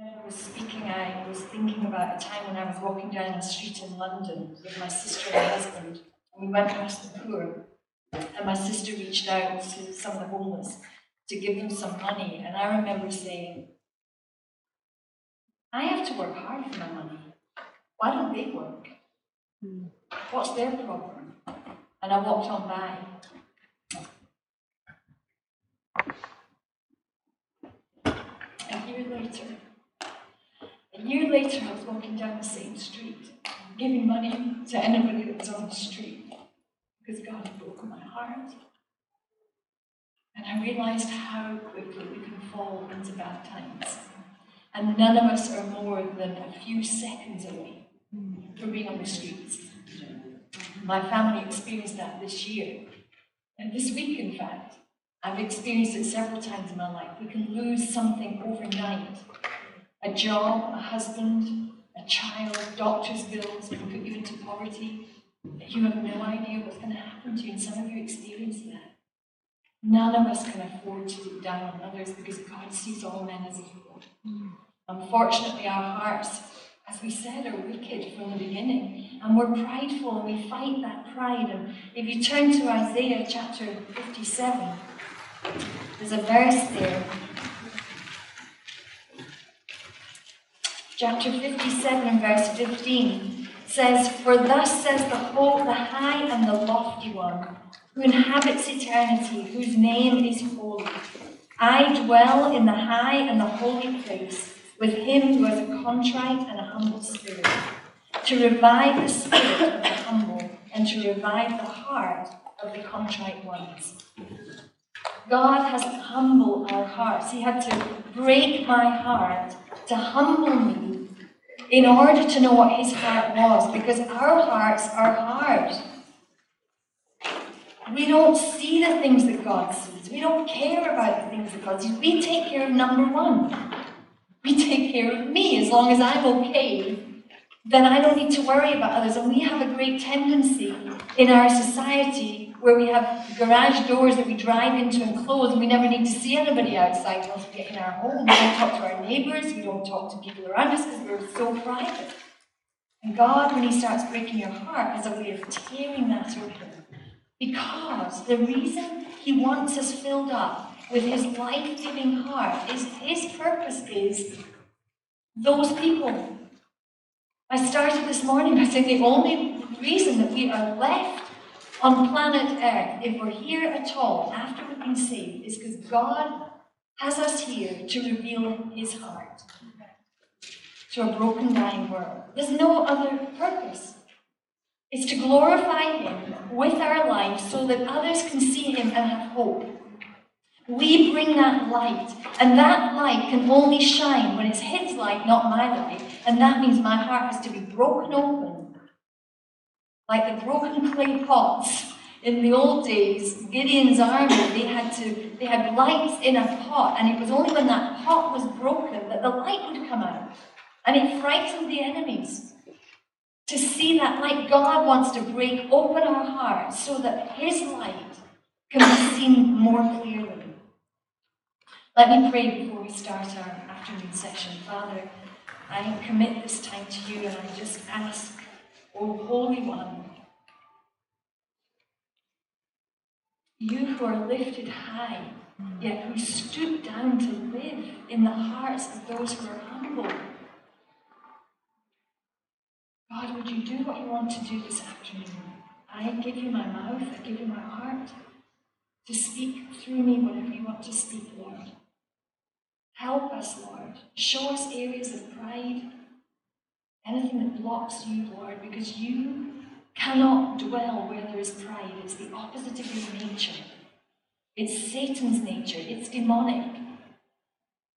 I was speaking, I was thinking about a time when I was walking down the street in London with my sister and husband, and we went past the poor, and my sister reached out to some of the homeless to give them some money, and I remember saying, I have to work hard for my money. Why don't they work? What's their problem? And I walked on by. A year later, a year later, I was walking down the same street, giving money to anybody that was on the street, because God had broken my heart. And I realized how quickly we can fall into bad times. And none of us are more than a few seconds away from being on the streets. My family experienced that this year. And this week, in fact, I've experienced it several times in my life. We can lose something overnight a job, a husband, a child, doctor's bills can put you into poverty. You have no idea what's going to happen to you, and some of you experience that. None of us can afford to look down on others because God sees all men as equal. Unfortunately, our hearts, as we said, are wicked from the beginning, and we're prideful, and we fight that pride. And if you turn to Isaiah chapter 57, there's a verse there chapter 57 and verse 15 says, For thus says the whole, the high and the lofty one, who inhabits eternity, whose name is holy. I dwell in the high and the holy place with him who has a contrite and a humble spirit, to revive the spirit of the humble and to revive the heart of the contrite ones. God has to humble our hearts. He had to break my heart to humble me in order to know what his heart was, because our hearts are hard. We don't see the things that God sees. We don't care about the things that God sees. We take care of number one. We take care of me as long as I'm okay. Then I don't need to worry about others. And we have a great tendency in our society where we have garage doors that we drive into and close, and we never need to see anybody outside once we get in our home. We don't talk to our neighbours, we don't talk to people around us because we're so private. And God, when He starts breaking your heart, has a way of tearing that open. Because the reason He wants us filled up with His life giving heart is His purpose is those people. I started this morning by saying the only reason that we are left on planet Earth, if we're here at all after we've been saved, is because God has us here to reveal His heart to a broken, dying world. There's no other purpose. It's to glorify Him with our lives so that others can see Him and have hope. We bring that light, and that light can only shine when it's His light, not my light. And that means my heart has to be broken open like the broken clay pots in the old days, Gideon's army, they had to they had lights in a pot, and it was only when that pot was broken that the light would come out. And it frightened the enemies. To see that light, God wants to break open our hearts so that His light can be seen more clearly. Let me pray before we start our afternoon session. Father, I commit this time to you and I just ask O Holy One, you who are lifted high, yet who stoop down to live in the hearts of those who are humble. God, would you do what you want to do this afternoon? I give you my mouth, I give you my heart to speak through me whatever you want to speak, Lord. Help us, Lord. Show us areas of pride anything that blocks you, Lord, because you cannot dwell where there is pride. It's the opposite of your nature. It's Satan's nature. It's demonic.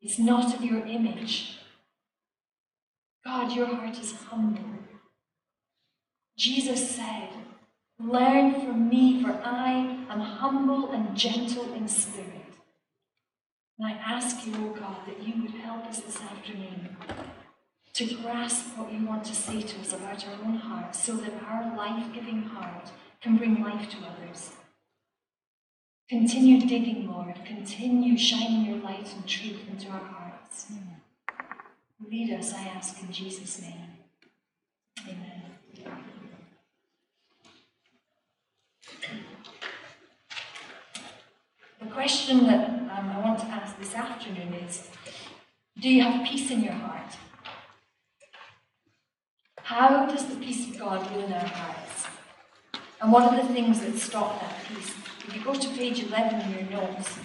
It's not of your image. God, your heart is humble. Jesus said, Learn from me, for I am humble and gentle in spirit. And I ask you, O oh God, that you would help us this afternoon to grasp what you want to say to us about our own hearts so that our life giving heart can bring life to others. Continue digging, Lord. Continue shining your light and truth into our hearts. Lead us, I ask in Jesus' name. Amen. The question that um, I want to ask this afternoon is Do you have peace in your heart? How does the peace of God rule in our hearts? And what are the things that stop that peace? If you go to page 11 in your notes,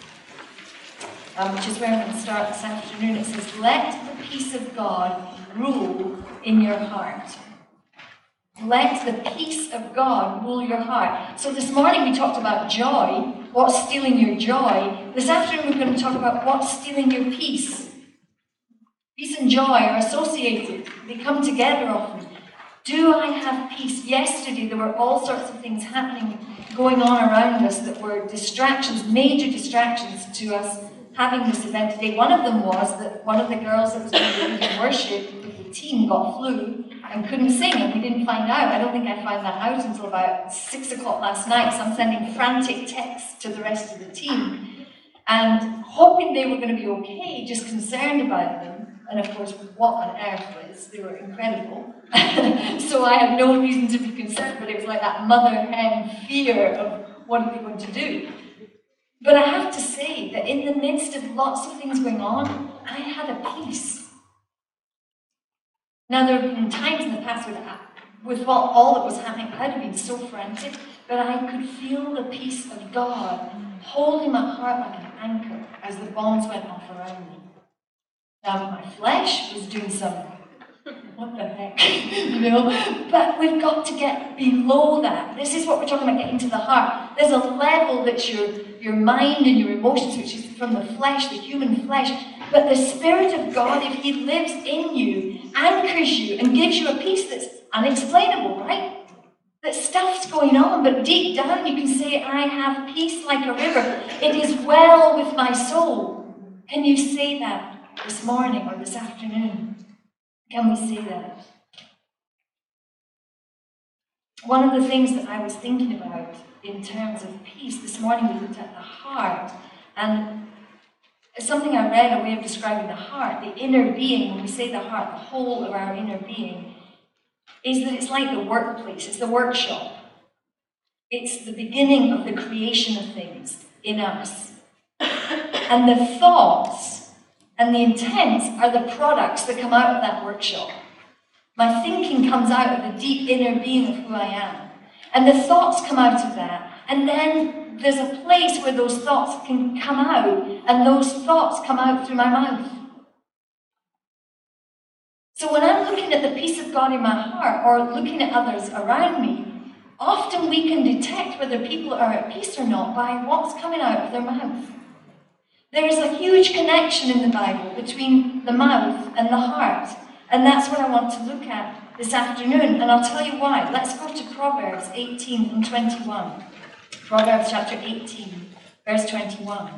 um, which is where I'm going to start this afternoon, it says, Let the peace of God rule in your heart. Let the peace of God rule your heart. So this morning we talked about joy, what's stealing your joy. This afternoon we're going to talk about what's stealing your peace. Peace and joy are associated, they come together often. Do I have peace? Yesterday there were all sorts of things happening, going on around us that were distractions, major distractions to us having this event today. One of them was that one of the girls that was going to worship with the team got flu and couldn't sing, and we didn't find out. I don't think I found that out until about six o'clock last night. So I'm sending frantic texts to the rest of the team and hoping they were going to be okay, just concerned about them. And of course, what on earth was? They were incredible. so I had no reason to be concerned, but it was like that mother hen fear of what are they going to do. But I have to say that in the midst of lots of things going on, I had a peace. Now, there have been times in the past with, with what, all that was happening, I'd have been so frantic, but I could feel the peace of God holding my heart like an anchor as the bombs went off around me. Now, my flesh was doing some what the heck? you know? But we've got to get below that. This is what we're talking about getting to the heart. There's a level that's your, your mind and your emotions, which is from the flesh, the human flesh. But the Spirit of God, if He lives in you, anchors you and gives you a peace that's unexplainable, right? That stuff's going on, but deep down you can say, I have peace like a river. It is well with my soul. Can you say that this morning or this afternoon? Can we see that? One of the things that I was thinking about in terms of peace this morning, we looked at the heart, and something I read, a way of describing the heart, the inner being, when we say the heart, the whole of our inner being, is that it's like the workplace, it's the workshop. It's the beginning of the creation of things in us. And the thoughts and the intents are the products that come out of that workshop. My thinking comes out of the deep inner being of who I am. And the thoughts come out of that. And then there's a place where those thoughts can come out, and those thoughts come out through my mouth. So when I'm looking at the peace of God in my heart or looking at others around me, often we can detect whether people are at peace or not by what's coming out of their mouth. There is a huge connection in the Bible between the mouth and the heart. And that's what I want to look at this afternoon. And I'll tell you why. Let's go to Proverbs 18 and 21. Proverbs chapter 18, verse 21.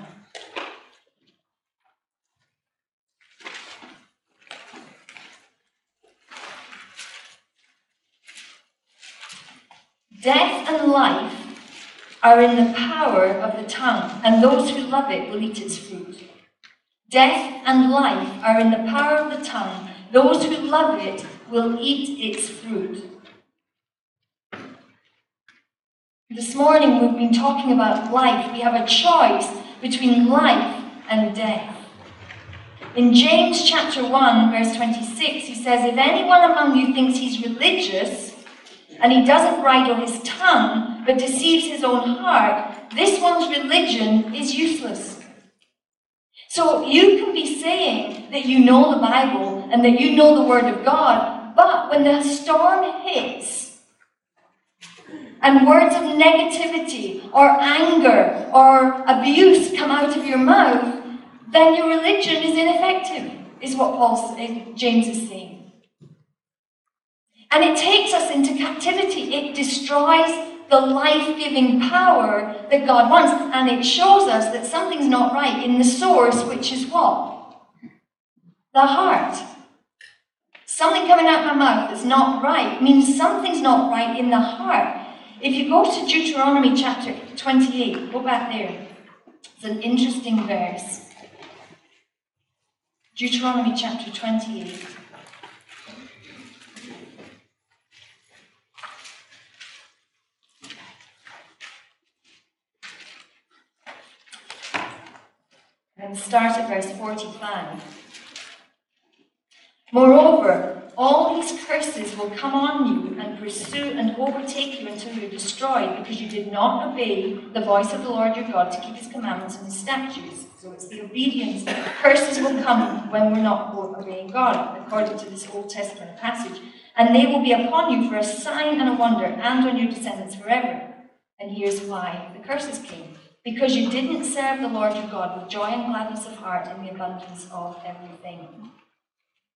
Death and life are in the power of the tongue, and those who love it will eat its fruit. Death and life are in the power of the tongue. Those who love it will eat its fruit. This morning we've been talking about life. We have a choice between life and death. In James chapter 1, verse 26, he says, If anyone among you thinks he's religious and he doesn't bridle on his tongue, but deceives his own heart, this one's religion is useless. So you can be saying that you know the Bible and that you know the Word of God, but when the storm hits and words of negativity or anger or abuse come out of your mouth, then your religion is ineffective, is what Paul, eh, James is saying. And it takes us into captivity. It destroys the life giving power that God wants. And it shows us that something's not right in the source, which is what? The heart. Something coming out of my mouth that's not right means something's not right in the heart. If you go to Deuteronomy chapter 28, go back there. It's an interesting verse. Deuteronomy chapter 28. Start at verse 45. Moreover, all these curses will come on you and pursue and overtake you until you're destroyed because you did not obey the voice of the Lord your God to keep his commandments and his statutes. So it's the obedience. Curses will come when we're not obeying God, according to this Old Testament passage. And they will be upon you for a sign and a wonder, and on your descendants forever. And here's why the curses came. Because you didn't serve the Lord your God with joy and gladness of heart in the abundance of everything.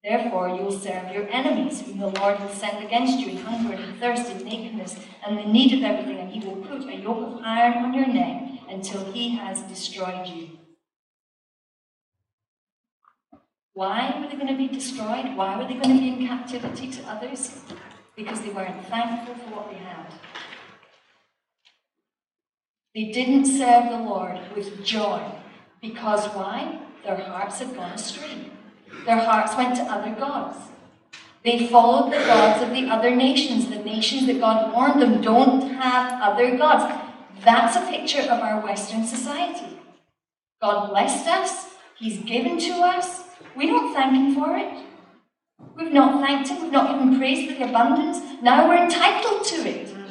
Therefore, you will serve your enemies, whom the Lord will send against you in hunger and thirst and nakedness and the need of everything, and he will put a yoke of iron on your neck until he has destroyed you. Why were they going to be destroyed? Why were they going to be in captivity to others? Because they weren't thankful for what they had. They didn't serve the Lord with joy. Because why? Their hearts had gone astray. Their hearts went to other gods. They followed the gods of the other nations, the nations that God warned them don't have other gods. That's a picture of our Western society. God blessed us, He's given to us. We don't thank Him for it. We've not thanked Him, we've not given praise for the abundance. Now we're entitled to it.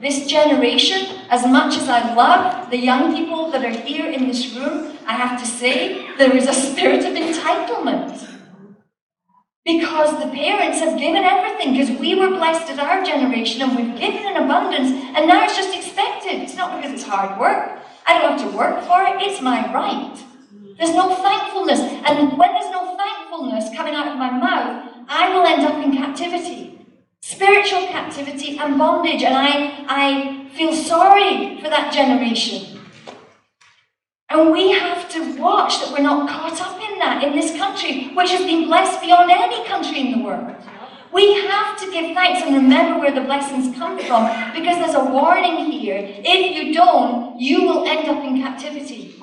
This generation, as much as I love the young people that are here in this room, I have to say there is a spirit of entitlement. Because the parents have given everything, because we were blessed at our generation and we've given in abundance, and now it's just expected. It's not because it's hard work. I don't have to work for it, it's my right. There's no thankfulness. And when there's no thankfulness coming out of my mouth, I will end up in captivity. Spiritual captivity and bondage. And I, I feel sorry for that generation. And we have to watch that we're not caught up in that in this country, which has been blessed beyond any country in the world. We have to give thanks and remember where the blessings come from because there's a warning here. If you don't, you will end up in captivity.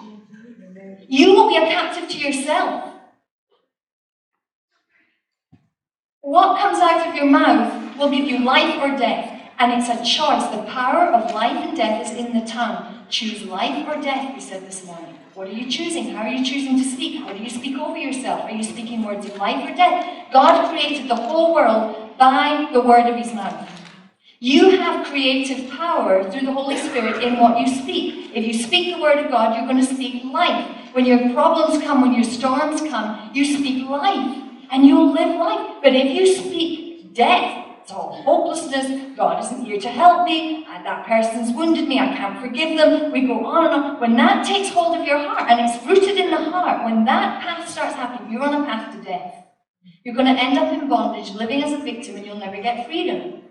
You will be a captive to yourself. What comes out of your mouth will give you life or death. And it's a choice. The power of life and death is in the tongue. Choose life or death, we said this morning. What are you choosing? How are you choosing to speak? How do you speak over yourself? Are you speaking words of life or death? God created the whole world by the word of his mouth. You have creative power through the Holy Spirit in what you speak. If you speak the word of God, you're going to speak life. When your problems come, when your storms come, you speak life and you'll live life. But if you speak death, it's all hopelessness. God isn't here to help me. And that person's wounded me. I can't forgive them. We go on and on. When that takes hold of your heart and it's rooted in the heart, when that path starts happening, you're on a path to death. You're going to end up in bondage, living as a victim, and you'll never get freedom.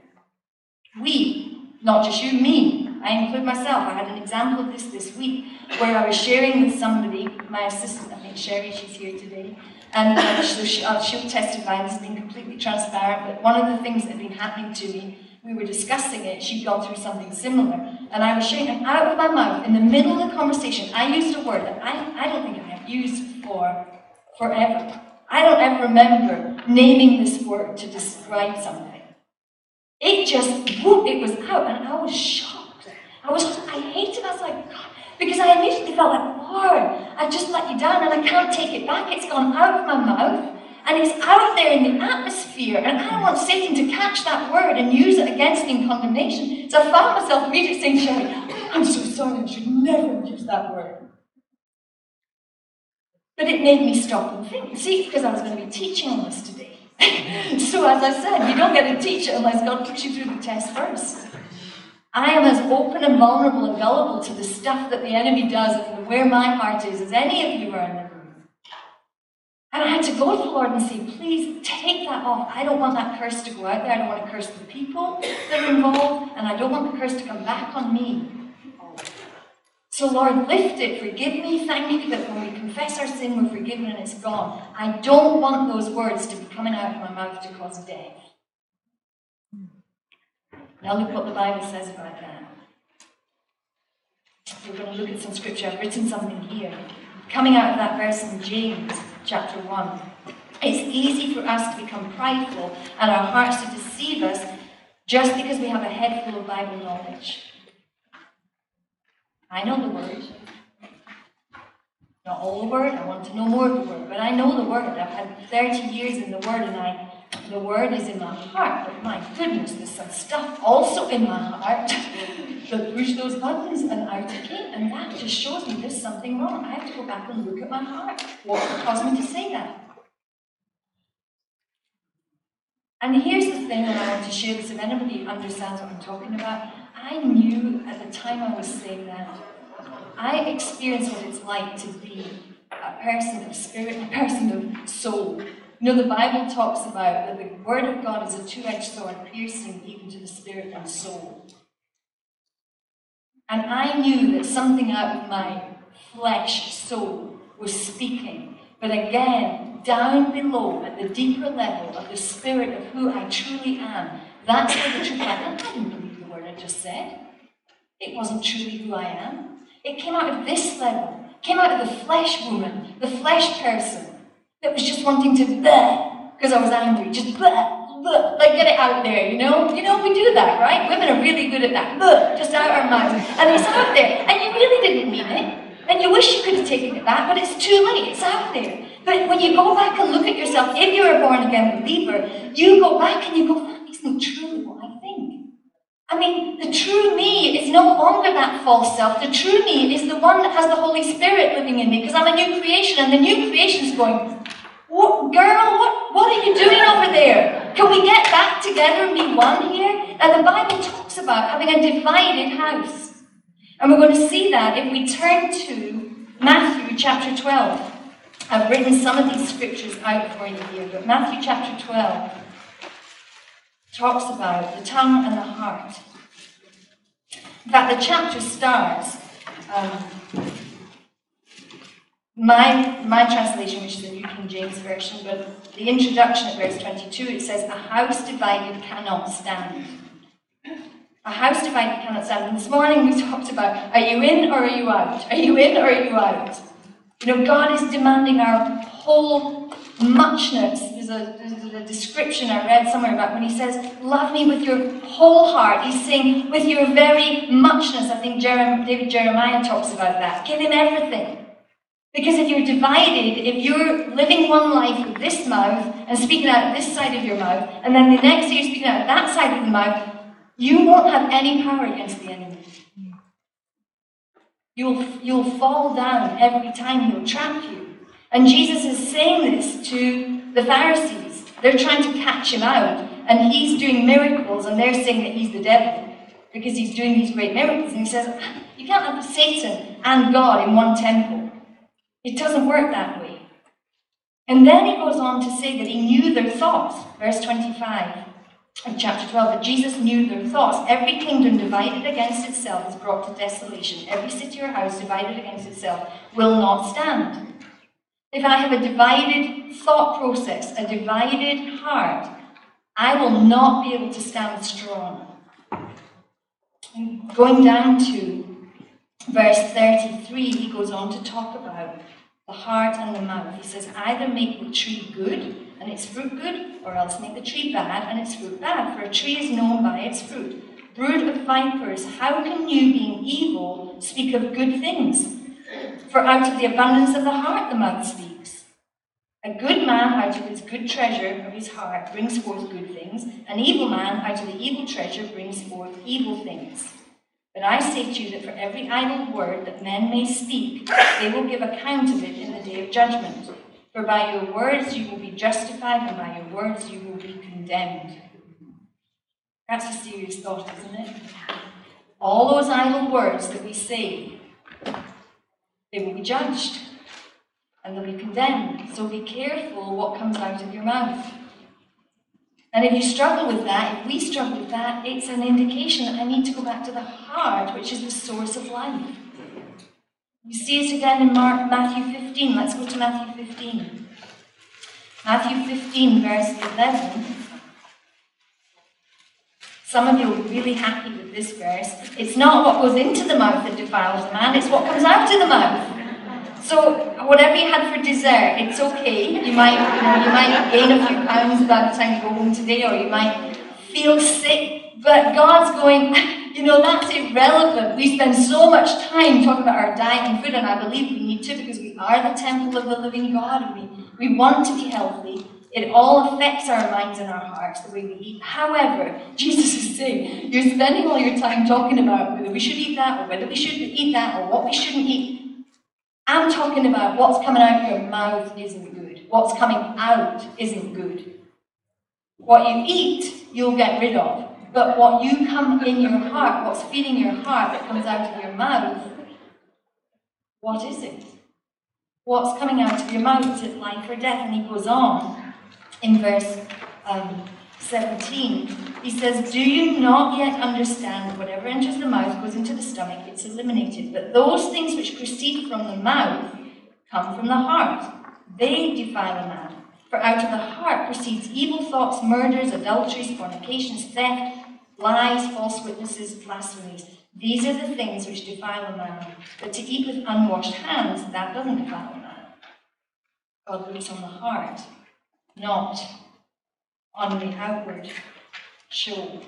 We, not just you, me, I include myself. I had an example of this this week where I was sharing with somebody, my assistant, I think Sherry, she's here today, and uh, she, uh, she'll testify, this has been completely transparent, but one of the things that had been happening to me, we were discussing it, she'd gone through something similar, and I was sharing, and out of my mouth, in the middle of the conversation, I used a word that I, I don't think I have used for forever. I don't ever remember naming this word to describe something. It just, whoop, it was out, and I was shocked. I was, I hated. I was like, God, because I immediately felt like, Lord, I just let you down and I can't take it back. It's gone out of my mouth and it's out there in the atmosphere. And I don't want Satan to catch that word and use it against me in condemnation. So I found myself immediately saying, Sherry, I'm so sorry, I should never use that word. But it made me stop and think. See, because I was going to be teaching on this today. so as I said, you don't get to teach it unless God puts you through the test first. I am as open and vulnerable and gullible to the stuff that the enemy does and where my heart is as any of you are in the room. And I had to go to the Lord and say, please take that off. I don't want that curse to go out there. I don't want to curse the people that are involved, and I don't want the curse to come back on me. So, Lord, lift it. Forgive me. Thank you that when we confess our sin, we're forgiven and it's gone. I don't want those words to be coming out of my mouth to cause death. Now look what the Bible says about that. We're going to look at some scripture. I've written something here. Coming out of that verse in James chapter 1. It's easy for us to become prideful and our hearts to deceive us just because we have a head full of Bible knowledge. I know the word. Not all the Word, I want to know more of the Word, but I know the Word. I've had 30 years in the Word and I the word is in my heart, but my goodness, there's some stuff also in my heart that push those buttons and it came. And that just shows me there's something wrong. I have to go back and look at my heart. What caused me to say that? And here's the thing that I want to share this if anybody understands what I'm talking about. I knew at the time I was saying that, I experienced what it's like to be a person of spirit, a person of soul. You know, the Bible talks about that the Word of God is a two edged sword, piercing even to the spirit and soul. And I knew that something out of my flesh soul was speaking. But again, down below, at the deeper level of the spirit of who I truly am, that's where the truth I didn't believe the word I just said. It wasn't truly who I am. It came out of this level, came out of the flesh woman, the flesh person that was just wanting to because I was angry, just bleh, bleh, like get it out there, you know? You know, we do that, right? Women are really good at that, bleh, just out our mouths. And it's out there, and you really didn't mean it. And you wish you could have taken it back, but it's too late, it's out there. But when you go back and look at yourself, if you're a born again believer, you go back and you go, that isn't true what I think. I mean, the true me is no longer that false self. The true me is the one that has the Holy Spirit living in me because I'm a new creation, and the new creation is going, what, girl, what, what are you doing over there? Can we get back together and be one here? And the Bible talks about having a divided house. And we're going to see that if we turn to Matthew chapter 12. I've written some of these scriptures out for you here, but Matthew chapter 12 talks about the tongue and the heart. In fact, the chapter starts. Um, my, my translation, which is the New King James Version, but the introduction at verse 22, it says, A house divided cannot stand. A house divided cannot stand. And this morning we talked about, are you in or are you out? Are you in or are you out? You know, God is demanding our whole muchness. There's a, there's a description I read somewhere about when he says, Love me with your whole heart. He's saying, with your very muchness. I think Jeremiah, David Jeremiah talks about that. Give him everything. Because if you're divided, if you're living one life with this mouth and speaking out this side of your mouth, and then the next day you're speaking out that side of the mouth, you won't have any power against the enemy. You'll, you'll fall down every time he'll trap you. And Jesus is saying this to the Pharisees. They're trying to catch him out, and he's doing miracles, and they're saying that he's the devil because he's doing these great miracles. And he says, You can't have Satan and God in one temple. It doesn't work that way. And then he goes on to say that he knew their thoughts. Verse 25 of chapter 12, that Jesus knew their thoughts. Every kingdom divided against itself is brought to desolation. Every city or house divided against itself will not stand. If I have a divided thought process, a divided heart, I will not be able to stand strong. And going down to verse 33, he goes on to talk about the heart and the mouth. He says, either make the tree good and its fruit good, or else make the tree bad and its fruit bad, for a tree is known by its fruit. Brood of vipers, how can you, being evil, speak of good things? For out of the abundance of the heart the mouth speaks. A good man out of his good treasure of his heart brings forth good things, an evil man out of the evil treasure brings forth evil things. But I say to you that for every idle word that men may speak, they will give account of it in the day of judgment. For by your words you will be justified, and by your words you will be condemned. That's a serious thought, isn't it? All those idle words that we say, they will be judged and they'll be condemned. So be careful what comes out of your mouth. And if you struggle with that, if we struggle with that, it's an indication that I need to go back to the heart, which is the source of life. You see it again in Mark, Matthew 15. Let's go to Matthew 15. Matthew 15, verse 11. Some of you are really happy with this verse. It's not what goes into the mouth that defiles a man, it's what comes out of the mouth. So whatever you had for dessert, it's okay. You might, you know, you might gain a few pounds by the time you go home today, or you might feel sick, but God's going, you know, that's irrelevant. We spend so much time talking about our diet and food, and I believe we need to because we are the temple of the living God and we, we want to be healthy. It all affects our minds and our hearts, the way we eat. However, Jesus is saying, you're spending all your time talking about whether we should eat that or whether we shouldn't eat that or what we shouldn't eat. I'm talking about what's coming out your mouth isn't good. What's coming out isn't good. What you eat, you'll get rid of. But what you come in your heart, what's feeding your heart that comes out of your mouth, what is it? What's coming out of your mouth? Is it life or death? And he goes on in verse um, 17. He says, Do you not yet understand whatever enters the mouth goes into the stomach, it's eliminated? But those things which proceed from the mouth come from the heart. They defile a man. For out of the heart proceeds evil thoughts, murders, adulteries, fornications, theft, lies, false witnesses, blasphemies. These are the things which defile a man. But to eat with unwashed hands, that doesn't defile a man. God looks on the heart, not on the outward show.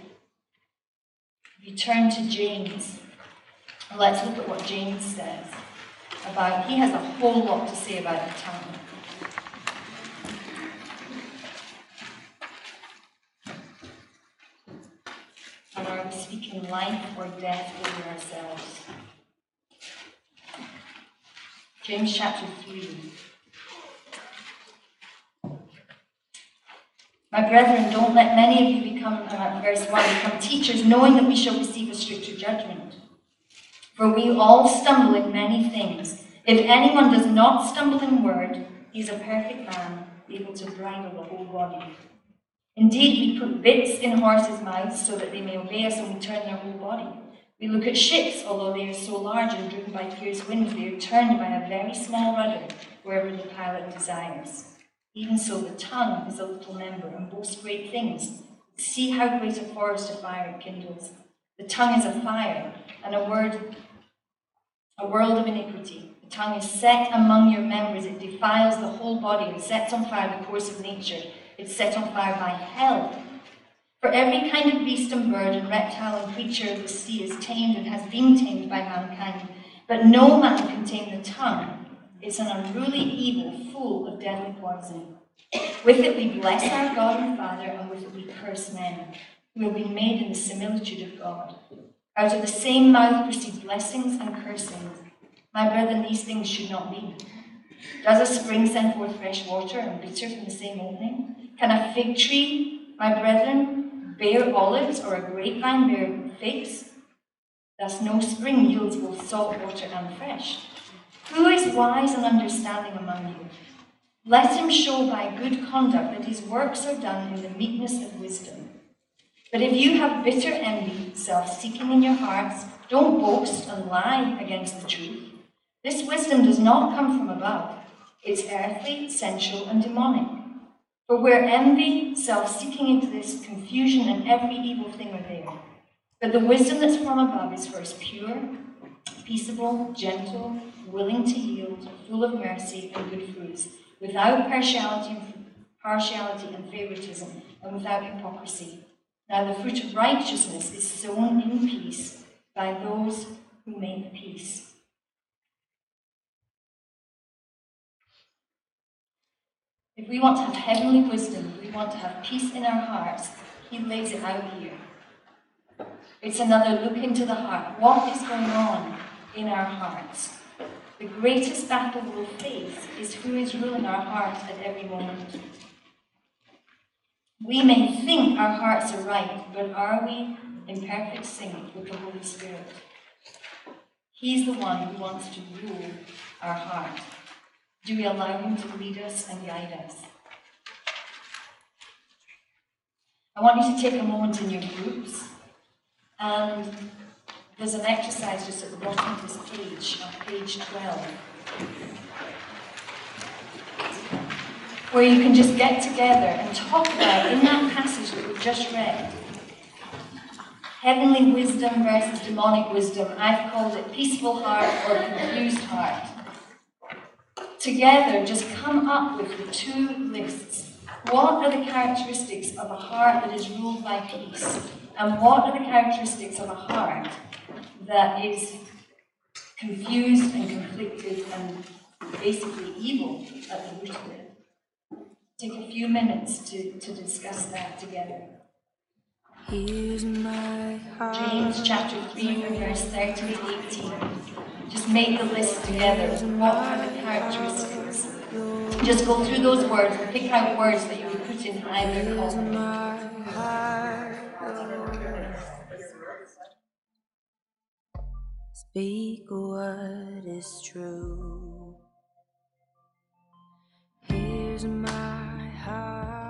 We turn to James, let's look at what James says about, he has a whole lot to say about the tongue. And are we speaking life or death over ourselves? James chapter 3. My brethren, don't let many of you become, uh, verse 1, become teachers, knowing that we shall receive a stricter judgment. For we all stumble in many things. If anyone does not stumble in word, he is a perfect man, able to bridle the whole body. Indeed, we put bits in horses' mouths so that they may obey us and we turn their whole body. We look at ships, although they are so large and driven by fierce winds, they are turned by a very small rudder wherever the pilot desires. Even so, the tongue is a little member and boasts great things. See how great a forest of fire it kindles. The tongue is a fire and a word, a world of iniquity. The tongue is set among your members. It defiles the whole body and sets on fire the course of nature. It's set on fire by hell. For every kind of beast and bird and reptile and creature of the sea is tamed and has been tamed by mankind. But no man can tame the tongue. It's an unruly evil full of deadly poison. With it we bless our God and Father, and with it we curse men, who have been made in the similitude of God. Out of the same mouth proceed blessings and cursings. My brethren, these things should not be. Does a spring send forth fresh water and bitter from the same opening? Can a fig tree, my brethren, bear olives, or a grapevine bear figs? Thus no spring yields both salt water and fresh. Who is wise and understanding among you? Let him show by good conduct that his works are done in the meekness of wisdom. But if you have bitter envy, self seeking in your hearts, don't boast and lie against the truth. This wisdom does not come from above, it's earthly, sensual, and demonic. For where envy, self seeking exists, confusion and every evil thing are there. But the wisdom that's from above is first pure, peaceable, gentle willing to yield, full of mercy and good fruits, without partiality and, partiality and favoritism, and without hypocrisy. Now the fruit of righteousness is sown in peace by those who make peace. If we want to have heavenly wisdom, we want to have peace in our hearts, he lays it out here. It's another look into the heart. What is going on in our hearts? The greatest battle we'll face is who is ruling our hearts at every moment. We may think our hearts are right, but are we in perfect sync with the Holy Spirit? He's the one who wants to rule our heart. Do we allow him to lead us and guide us? I want you to take a moment in your groups and there's an exercise just at the bottom of this page, on page 12, where you can just get together and talk about, in that passage that we've just read, heavenly wisdom versus demonic wisdom. I've called it peaceful heart or confused heart. Together, just come up with the two lists What are the characteristics of a heart that is ruled by peace? And what are the characteristics of a heart that is confused and conflicted and basically evil at the root of it? Take a few minutes to, to discuss that together. Here's my heart. James chapter 3, verse 13 to 18. Just make the list together. What are the characteristics? Just go through those words and pick out words that you would put in either column. Speak what is true. Here's my heart.